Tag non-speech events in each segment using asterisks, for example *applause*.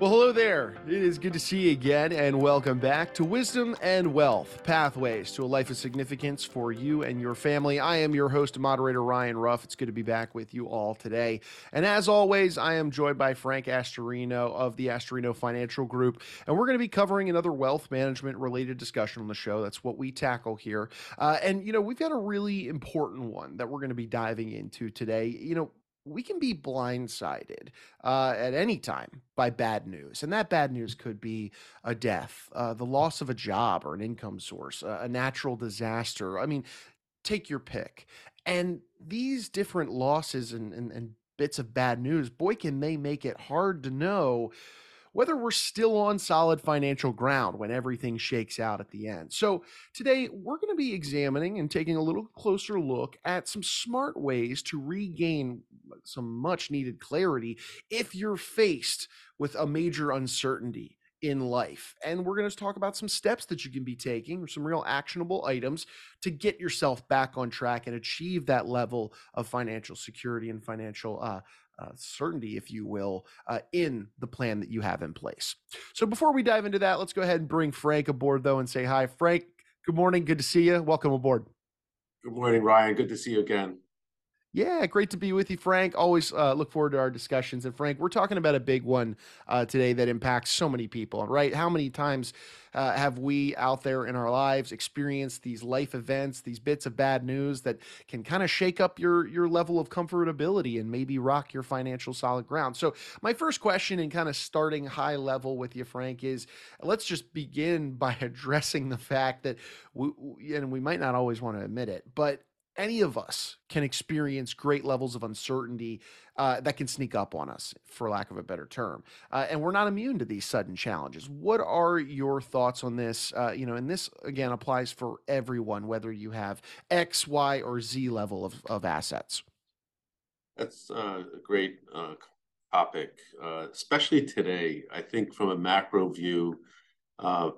Well, hello there. It is good to see you again, and welcome back to Wisdom and Wealth Pathways to a Life of Significance for you and your family. I am your host and moderator, Ryan Ruff. It's good to be back with you all today. And as always, I am joined by Frank Astorino of the Astorino Financial Group, and we're going to be covering another wealth management related discussion on the show. That's what we tackle here. Uh, and, you know, we've got a really important one that we're going to be diving into today. You know, we can be blindsided uh, at any time by bad news. And that bad news could be a death, uh, the loss of a job or an income source, a natural disaster. I mean, take your pick. And these different losses and, and, and bits of bad news, boy, can they make it hard to know whether we're still on solid financial ground when everything shakes out at the end. So, today we're going to be examining and taking a little closer look at some smart ways to regain some much needed clarity if you're faced with a major uncertainty in life. And we're going to talk about some steps that you can be taking, some real actionable items to get yourself back on track and achieve that level of financial security and financial uh, uh, certainty, if you will, uh, in the plan that you have in place. So before we dive into that, let's go ahead and bring Frank aboard, though, and say hi. Frank, good morning. Good to see you. Welcome aboard. Good morning, Ryan. Good to see you again. Yeah, great to be with you, Frank. Always uh, look forward to our discussions. And Frank, we're talking about a big one uh, today that impacts so many people, right? How many times uh, have we out there in our lives experienced these life events, these bits of bad news that can kind of shake up your your level of comfortability and maybe rock your financial solid ground? So, my first question, and kind of starting high level with you, Frank, is let's just begin *laughs* by addressing the fact that we, and we might not always want to admit it, but any of us can experience great levels of uncertainty uh, that can sneak up on us, for lack of a better term. Uh, and we're not immune to these sudden challenges. What are your thoughts on this? Uh, you know, and this again applies for everyone, whether you have X, Y, or Z level of, of assets. That's uh, a great uh, topic, uh, especially today. I think from a macro view,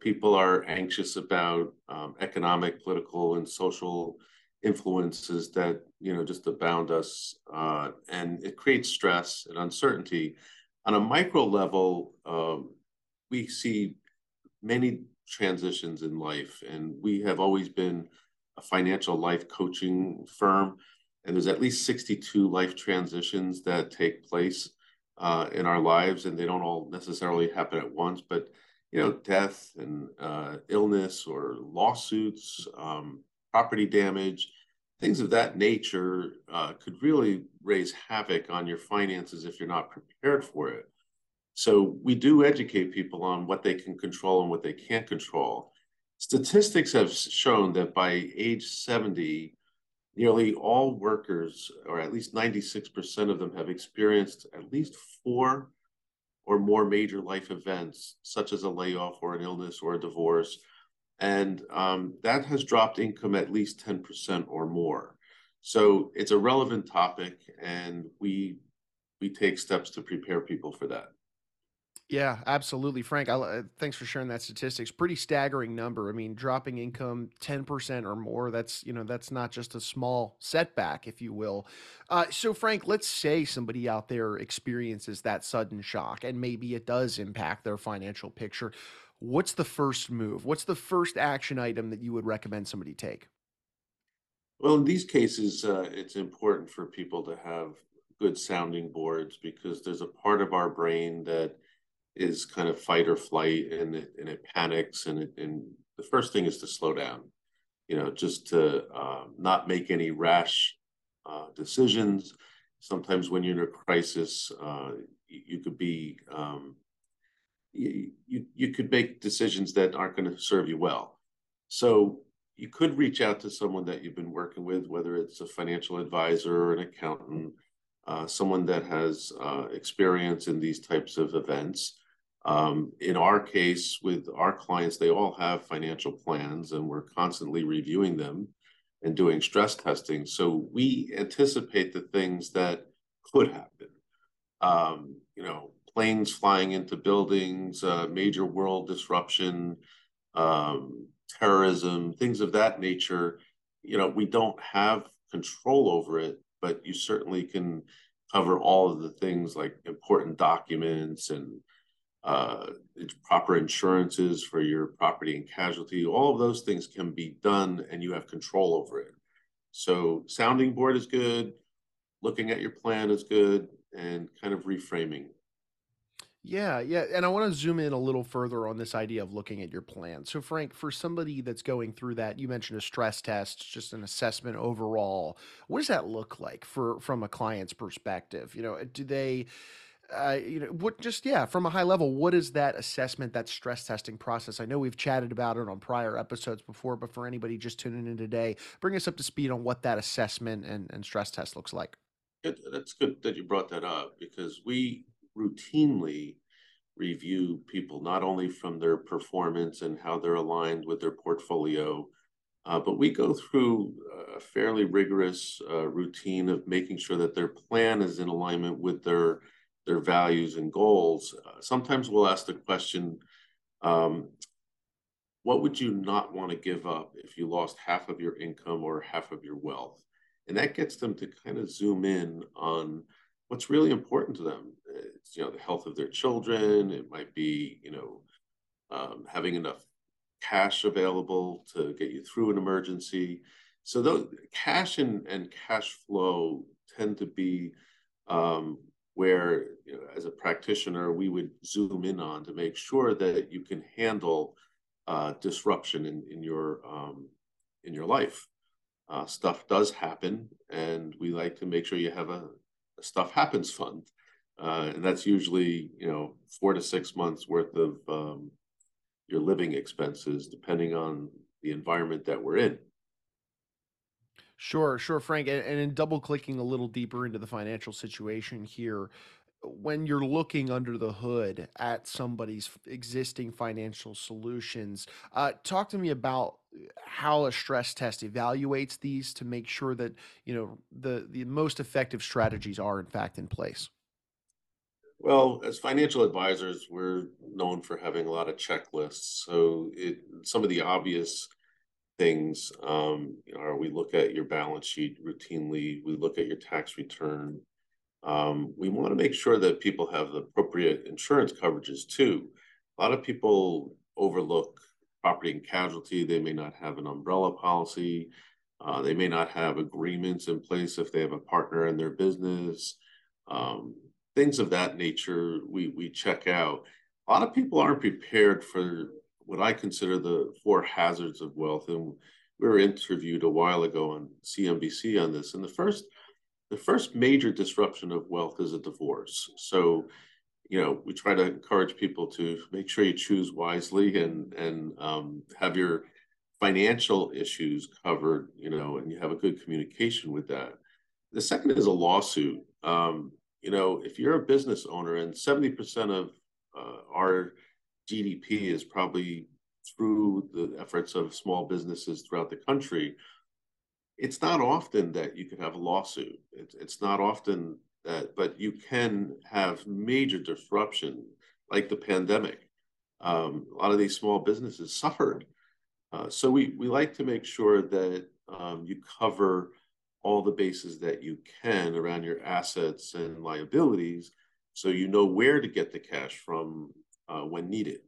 people are anxious about um, economic, political, and social influences that you know just abound us, uh, and it creates stress and uncertainty. On a micro level, um, we see many transitions in life, and we have always been a financial life coaching firm, and there's at least 62 life transitions that take place uh, in our lives, and they don't all necessarily happen at once, but you know, death and uh, illness or lawsuits, um, property damage, things of that nature uh, could really raise havoc on your finances if you're not prepared for it. So we do educate people on what they can control and what they can't control. Statistics have shown that by age 70, nearly all workers, or at least 96% of them, have experienced at least four or more major life events, such as a layoff or an illness or a divorce, and um, that has dropped income at least 10% or more. So it's a relevant topic, and we we take steps to prepare people for that. Yeah, absolutely, Frank. I, uh, thanks for sharing that statistics. Pretty staggering number. I mean, dropping income ten percent or more. That's you know that's not just a small setback, if you will. Uh, so, Frank, let's say somebody out there experiences that sudden shock, and maybe it does impact their financial picture what's the first move? What's the first action item that you would recommend somebody take? Well, in these cases, uh, it's important for people to have good sounding boards because there's a part of our brain that is kind of fight or flight and it, and it panics. And, it, and the first thing is to slow down, you know, just to uh, not make any rash uh, decisions. Sometimes when you're in a crisis, uh, you, you, could be um, you, you, could make decisions that aren't going to serve you well. So you could reach out to someone that you've been working with, whether it's a financial advisor or an accountant, uh, someone that has uh, experience in these types of events. Um, in our case, with our clients, they all have financial plans, and we're constantly reviewing them and doing stress testing. So we anticipate the things that could happen. Um, you know, planes flying into buildings, uh, major world disruption, um, terrorism, things of that nature. You know, we don't have control over it, but you certainly can cover all of the things like important documents and uh, proper insurances for your property and casualty. All of those things can be done and you have control over it. So sounding board is good, looking at your plan is good, and kind of reframing. Yeah, yeah. And I want to zoom in a little further on this idea of looking at your plan. So, Frank, for somebody that's going through that, you mentioned a stress test, just an assessment overall. What does that look like for from a client's perspective? You know, do they uh, you know, what just yeah, from a high level, what is that assessment, that stress testing process? I know we've chatted about it on prior episodes before, but for anybody just tuning in today, bring us up to speed on what that assessment and, and stress test looks like. That's good that you brought that up because we routinely review people not only from their performance and how they're aligned with their portfolio, uh, but we go through a fairly rigorous uh, routine of making sure that their plan is in alignment with their their values and goals. Uh, sometimes we'll ask the question, um, what would you not want to give up if you lost half of your income or half of your wealth? And that gets them to kind of zoom in on what's really important to them. It's, you know, the health of their children. It might be, you know, um, having enough cash available to get you through an emergency. So those cash and, and cash flow tend to be um, where you know, as a practitioner we would zoom in on to make sure that you can handle uh, disruption in, in your um, in your life. Uh, stuff does happen, and we like to make sure you have a, a stuff happens fund, uh, and that's usually you know four to six months worth of um, your living expenses, depending on the environment that we're in. Sure, sure, Frank. And, and in double clicking a little deeper into the financial situation here, when you're looking under the hood at somebody's existing financial solutions, uh, talk to me about uh, how a stress test evaluates these to make sure that you know the the most effective strategies are in fact in place. Well, as financial advisors, we're known for having a lot of checklists. So it, some of the obvious things um, are we look at your balance sheet routinely, we look at your tax return. Um, we want to make sure that people have the appropriate insurance coverages too. A lot of people overlook property and casualty. They may not have an umbrella policy. Uh, they may not have agreements in place if they have a partner in their business. Um, things of that nature we, we check out. A lot of people aren't prepared for what I consider the four hazards of wealth. And we were interviewed a while ago on CNBC on this. And the first, the first major disruption of wealth is a divorce. So, you know, we try to encourage people to make sure you choose wisely and and um, have your financial issues covered. You know, and you have a good communication with that. The second is a lawsuit. Um, you know, if you're a business owner and 70% of uh, our GDP is probably through the efforts of small businesses throughout the country, it's not often that you can have a lawsuit. It's, it's not often that, but you can have major disruption like the pandemic. Um, a lot of these small businesses suffered. Uh, so we, we like to make sure that um, you cover all the bases that you can around your assets and liabilities so you know where to get the cash from uh, when needed.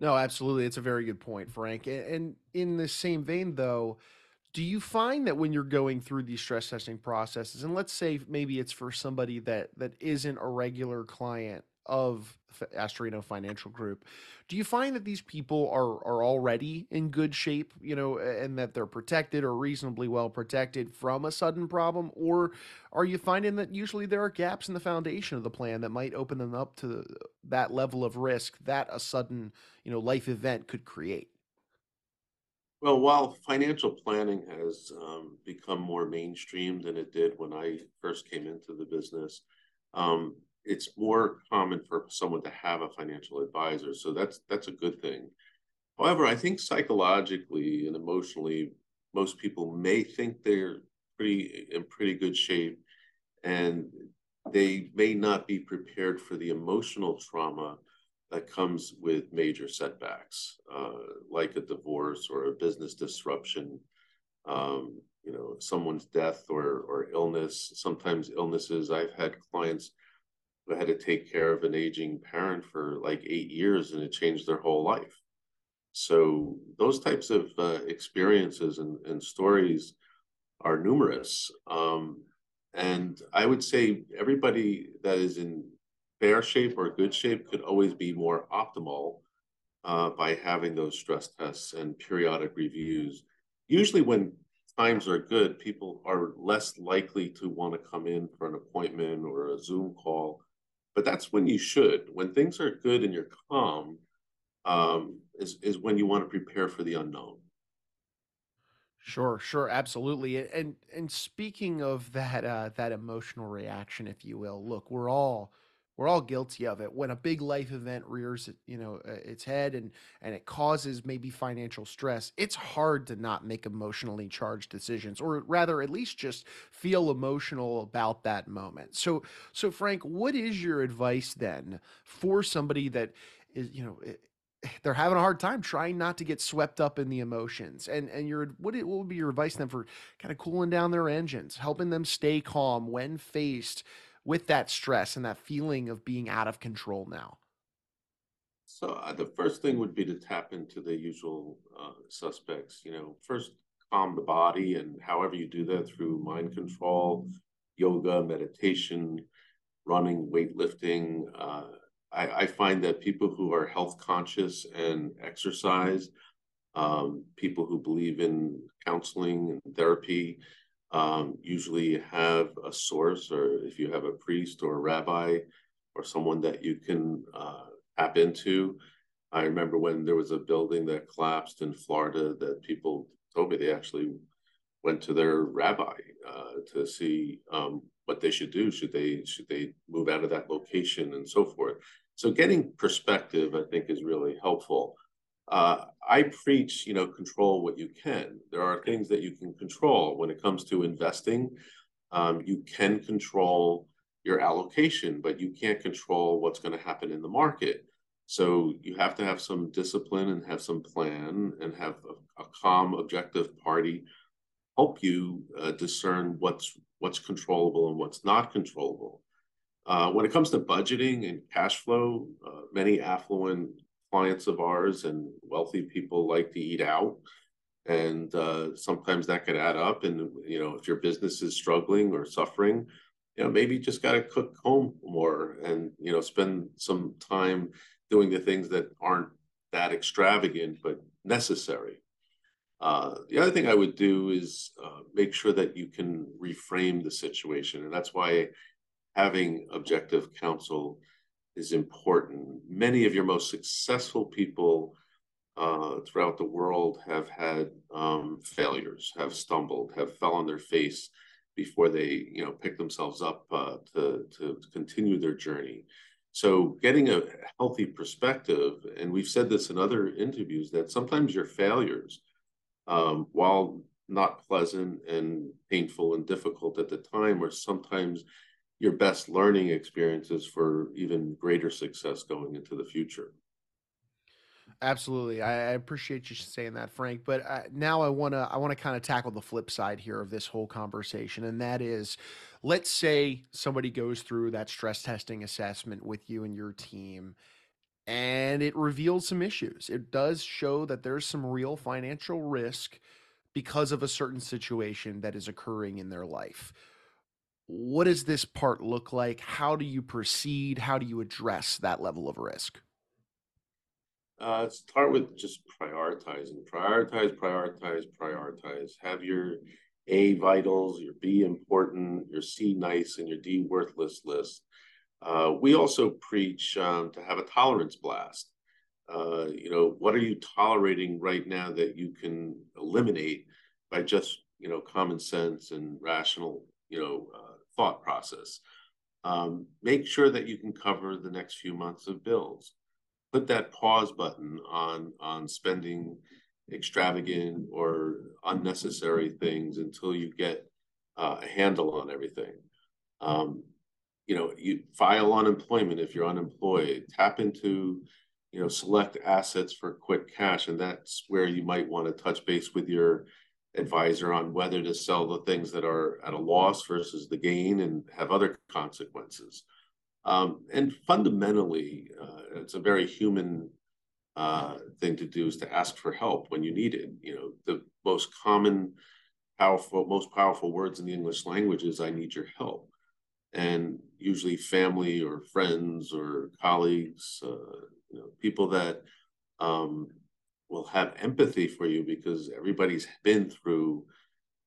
No, absolutely. It's a very good point, Frank. And in the same vein, though, do you find that when you're going through these stress testing processes, and let's say maybe it's for somebody that that isn't a regular client of Astorino Financial Group. Do you find that these people are are already in good shape, you know, and that they're protected or reasonably well protected from a sudden problem, or are you finding that usually there are gaps in the foundation of the plan that might open them up to that level of risk that a sudden, you know, life event could create? Well, while financial planning has um, become more mainstream than it did when I first came into the business, um, it's more common for someone to have a financial advisor. So that's that's a good thing. However, I think psychologically and emotionally, most people may think they're pretty in pretty good shape, and they may not be prepared for the emotional trauma that comes with major setbacks, uh, like a divorce or a business disruption. Um, you know, someone's death or or illness. Sometimes illnesses. I've had clients who had to take care of an aging parent for like eight years and it changed their whole life. So those types of uh, experiences and, and stories are numerous. Um, and I would say everybody that is in fair shape or good shape could always be more optimal uh, by having those stress tests and periodic reviews. Usually, when times are good, people are less likely to want to come in for an appointment or a Zoom call. But that's when you should. When things are good and you're calm, um, is is when you want to prepare for the unknown. Sure, sure, absolutely. And and speaking of that uh, that emotional reaction, if you will, look, we're all we're all guilty of it. When a big life event rears you know uh, its head and and it causes maybe financial stress it's hard to not make emotionally charged decisions or rather at least just feel emotional about that moment. So so frank what is your advice then for somebody that is you know *sighs* they're having a hard time trying not to get swept up in the emotions? And and your what, what would be your advice then for kind of cooling down their engines helping them stay calm when faced with that stress and that feeling of being out of control now? So uh, the first thing would be to tap into the usual uh, suspects. You know, first calm the body, and however you do that through mind control, yoga, meditation, running, weightlifting. Uh, I, I, find that people who are health conscious and exercise, um, people who believe in counseling and therapy, um, usually have a source, or if you have a priest or a rabbi or someone that you can uh, tap into. I remember when there was a building that collapsed in Florida that people told me they actually went to their rabbi uh, to see um, what they should do. Should they should they move out of that location and so forth. So getting perspective, I think, is really helpful. Uh, I preach, you know, control what you can. There are things that you can control when it comes to investing. Um, you can control your allocation, but you can't control what's going to happen in the market. So you have to have some discipline and have some plan and have a, a calm, objective party help you uh, discern what's what's controllable and what's not controllable. Uh, when it comes to budgeting and cash flow, uh, many affluent clients of ours and wealthy people like to eat out. And uh, sometimes that could add up and you know if your business is struggling or suffering you know maybe you just got to cook home more and you know spend some time doing the things that aren't that extravagant but necessary. Uh, the other thing i would do is uh, make sure that you can reframe the situation and that's why having objective counsel is important. Many of your most successful people uh, throughout the world have had um, failures, have stumbled, have fell on their face before they, you know, pick themselves up uh, to to continue their journey. So, getting a healthy perspective, and we've said this in other interviews, that sometimes your failures, um, while not pleasant and painful and difficult at the time, are sometimes your best learning experiences for even greater success going into the future. Absolutely, I, appreciate you saying that, Frank. But uh, now I want to I want to kind of tackle the flip side here of this whole conversation, and that is, let's say somebody goes through that stress testing assessment with you and your team, and it reveals some issues. It does show that there's some real financial risk because of a certain situation that is occurring in their life what does this part look like? How do you proceed? How do you address that level of risk? Uh, start with just prioritizing. Prioritize, prioritize, prioritize. Have your A vitals, your B important, your C nice, and your D worthless list. Uh, we also preach um, to have a tolerance blast. Uh, you know, what are you tolerating right now that you can eliminate by just you know common sense and rational you know uh, thought process. Um, make sure that you can cover the next few months of bills. Put that pause button on on spending extravagant or unnecessary things until you get uh, a handle on everything. Um, you know, you file unemployment if you're unemployed. Tap into, you know, select assets for quick cash, and that's where you might want to touch base with your advisor on whether to sell the things that are at a loss versus the gain and have other consequences. Um, and fundamentally, uh, it's a very human uh, thing to do is to ask for help when you need it. You know, the most common, powerful, most powerful words in the English language is "I need your help," and usually family or friends or colleagues, uh, you know, people that um, will have empathy for you because everybody's been through,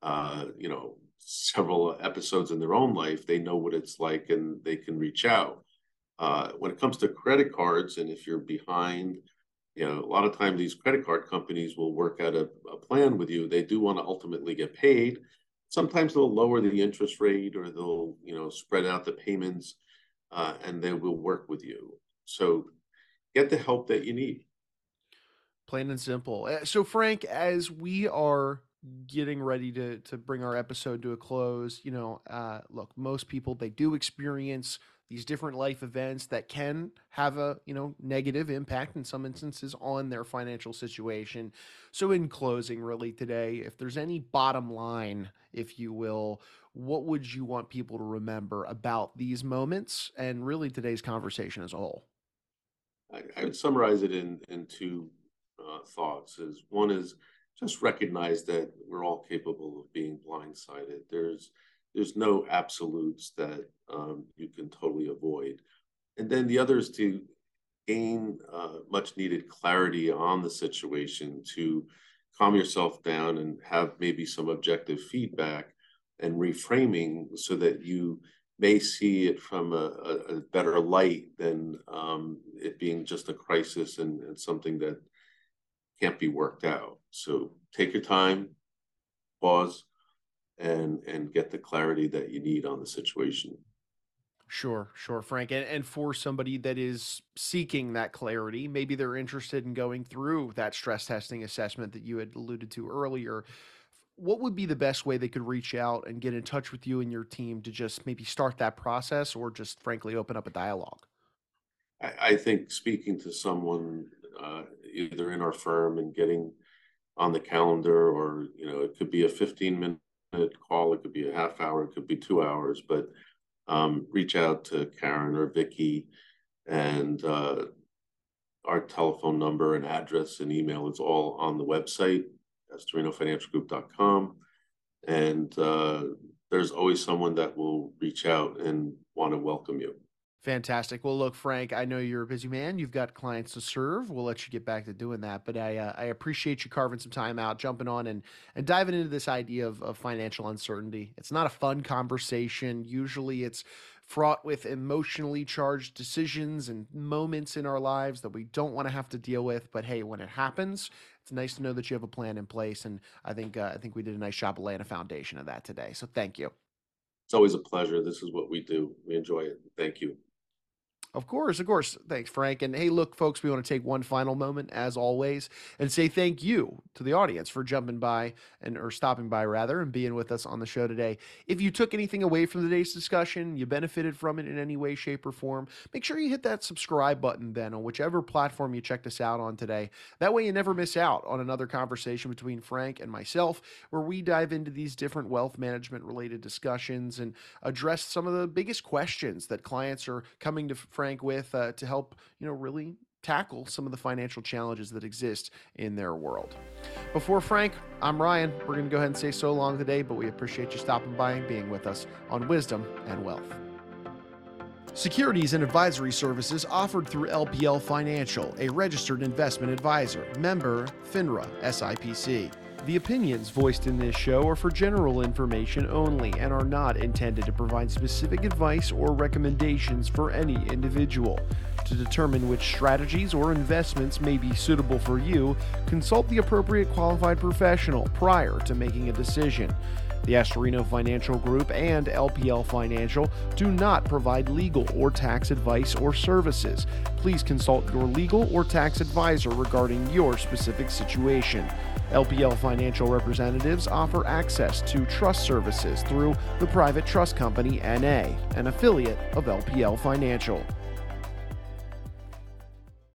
uh, you know, several episodes in their own life. They know what it's like and they can reach out. Uh, when it comes to credit cards, and if you're behind you know, a lot of times these credit card companies will work out a, a plan with you. They do want to ultimately get paid. Sometimes they'll lower the interest rate or they'll, you know, spread out the payments uh, and they will work with you. So get the help that you need. Plain and simple. Uh, so, Frank, as we are getting ready to to bring our episode to a close, you know, uh, look, most people they do experience these different life events that can have a you know negative impact in some instances on their financial situation so in closing really today if there's any bottom line if you will what would you want people to remember about these moments and really today's conversation as a whole i, I would summarize it in in two uh, thoughts is one is just recognize that we're all capable of being blindsided there's there's no absolutes that um, you can totally avoid. And then the other is to gain uh, much needed clarity on the situation to calm yourself down and have maybe some objective feedback and reframing so that you may see it from a, a, a better light than um, it being just a crisis and, and something that can't be worked out. So take your time, pause, and and get the clarity that you need on the situation. Sure, sure, Frank. And, and for somebody that is seeking that clarity, maybe they're interested in going through that stress testing assessment that you had alluded to earlier. What would be the best way they could reach out and get in touch with you and your team to just maybe start that process or just frankly open up a dialogue? I, I think speaking to someone uh, either in our firm and getting on the calendar or, you know, it could be a 15 minute call. It could be a half hour. It could be two hours. But um, reach out to Karen or Vicky, and uh, our telephone number and address and email is all on the website. AstorinoFinancialGroup.com, and uh, there's always someone that will reach out and want to welcome you. Fantastic. Well, look, Frank, I know you're a busy man. You've got clients to serve. We'll let you get back to doing that. But I, uh, I appreciate you carving some time out, jumping on and, and diving into this idea of, of financial uncertainty. It's not a fun conversation. Usually it's fraught with emotionally charged decisions and moments in our lives that we don't want to have to deal with. But hey, when it happens, it's nice to know that you have a plan in place. And I think, uh, I think we did a nice job of laying a foundation of that today. So thank you. It's always a pleasure. This is what we do. We enjoy it. Thank you. Of course, of course. Thanks, Frank. And hey, look, folks, we want to take one final moment, as always, and say thank you to the audience for jumping by and or stopping by rather and being with us on the show today. If you took anything away from today's discussion, you benefited from it in any way, shape, or form, make sure you hit that subscribe button then on whichever platform you checked us out on today. That way you never miss out on another conversation between Frank and myself, where we dive into these different wealth management related discussions and address some of the biggest questions that clients are coming to Frank Frank with uh, to help, you know, really tackle some of the financial challenges that exist in their world. Before Frank, I'm Ryan. We're going to go ahead and say so long today, but we appreciate you stopping by and being with us on Wisdom and Wealth. Securities and advisory services offered through LPL Financial, a registered investment advisor, member FINRA SIPC. The opinions voiced in this show are for general information only and are not intended to provide specific advice or recommendations for any individual. To determine which strategies or investments may be suitable for you, consult the appropriate qualified professional prior to making a decision. The Astorino Financial Group and LPL Financial do not provide legal or tax advice or services. Please consult your legal or tax advisor regarding your specific situation. LPL Financial representatives offer access to trust services through the Private Trust Company NA, an affiliate of LPL Financial.